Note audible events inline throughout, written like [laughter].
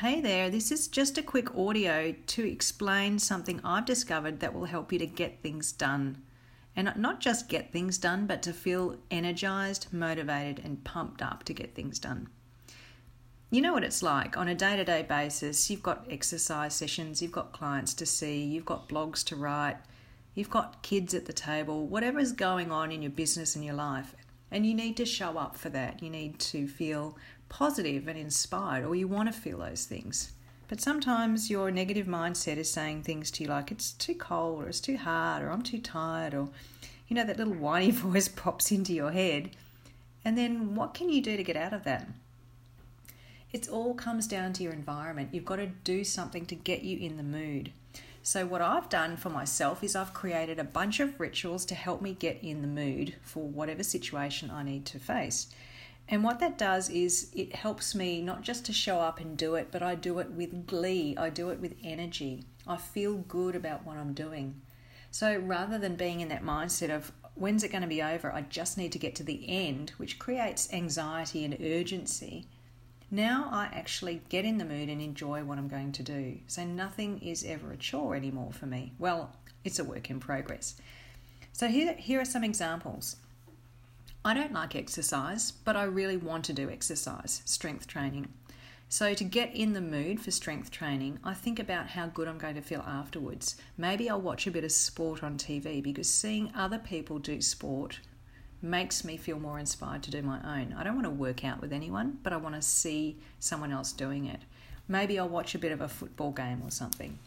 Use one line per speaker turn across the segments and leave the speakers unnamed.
Hey there, this is just a quick audio to explain something I've discovered that will help you to get things done. And not just get things done, but to feel energized, motivated, and pumped up to get things done. You know what it's like on a day to day basis. You've got exercise sessions, you've got clients to see, you've got blogs to write, you've got kids at the table, whatever's going on in your business and your life. And you need to show up for that. You need to feel positive and inspired, or you want to feel those things. But sometimes your negative mindset is saying things to you like it's too cold, or it's too hard, or I'm too tired, or you know, that little whiny [laughs] voice pops into your head. And then what can you do to get out of that? It all comes down to your environment. You've got to do something to get you in the mood. So, what I've done for myself is I've created a bunch of rituals to help me get in the mood for whatever situation I need to face. And what that does is it helps me not just to show up and do it, but I do it with glee, I do it with energy. I feel good about what I'm doing. So rather than being in that mindset of when's it going to be over, I just need to get to the end, which creates anxiety and urgency. Now I actually get in the mood and enjoy what I'm going to do. So nothing is ever a chore anymore for me. Well, it's a work in progress. So here, here are some examples. I don't like exercise, but I really want to do exercise, strength training. So, to get in the mood for strength training, I think about how good I'm going to feel afterwards. Maybe I'll watch a bit of sport on TV because seeing other people do sport makes me feel more inspired to do my own. I don't want to work out with anyone, but I want to see someone else doing it. Maybe I'll watch a bit of a football game or something.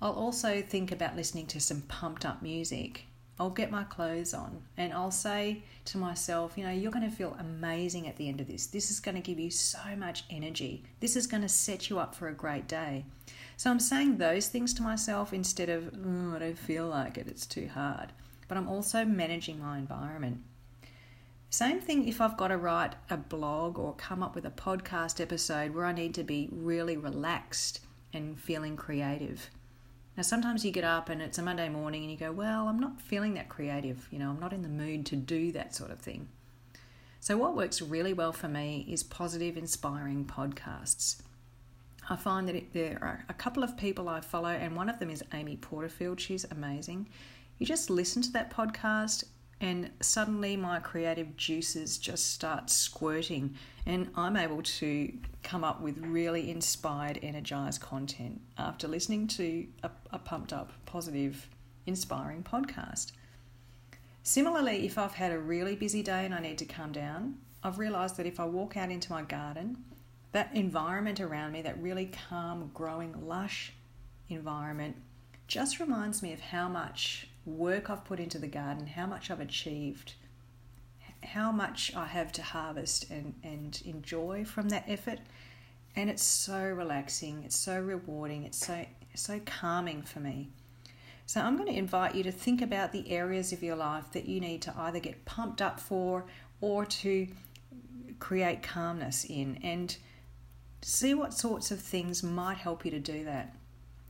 I'll also think about listening to some pumped up music I'll get my clothes on and I'll say to myself, you know, you're going to feel amazing at the end of this. This is going to give you so much energy. This is going to set you up for a great day. So I'm saying those things to myself instead of, oh, I don't feel like it, it's too hard. But I'm also managing my environment. Same thing if I've got to write a blog or come up with a podcast episode where I need to be really relaxed and feeling creative. Now, sometimes you get up and it's a Monday morning and you go, Well, I'm not feeling that creative. You know, I'm not in the mood to do that sort of thing. So, what works really well for me is positive, inspiring podcasts. I find that it, there are a couple of people I follow, and one of them is Amy Porterfield. She's amazing. You just listen to that podcast and suddenly my creative juices just start squirting and i'm able to come up with really inspired energized content after listening to a, a, pumped up positive inspiring podcast similarly if i've had a really busy day and i need to calm down i've realized that if i walk out into my garden that environment around me that really calm growing lush environment just reminds me of how much work I've put into the garden, how much I've achieved, how much I have to harvest and, and enjoy from that effort. And it's so relaxing, it's so rewarding, it's so so calming for me. So I'm going to invite you to think about the areas of your life that you need to either get pumped up for or to create calmness in and see what sorts of things might help you to do that.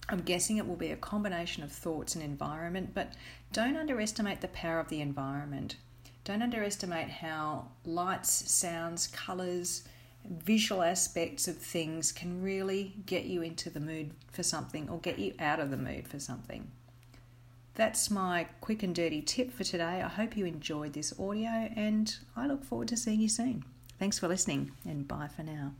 I'm guessing it will be a combination of thoughts and environment, but don't underestimate the power of the environment. Don't underestimate how lights, sounds, colours, visual aspects of things can really get you into the mood for something or get you out of the mood for something. That's my quick and dirty tip for today. I hope you enjoyed this audio and I look forward to seeing you soon. Thanks for listening and bye for now.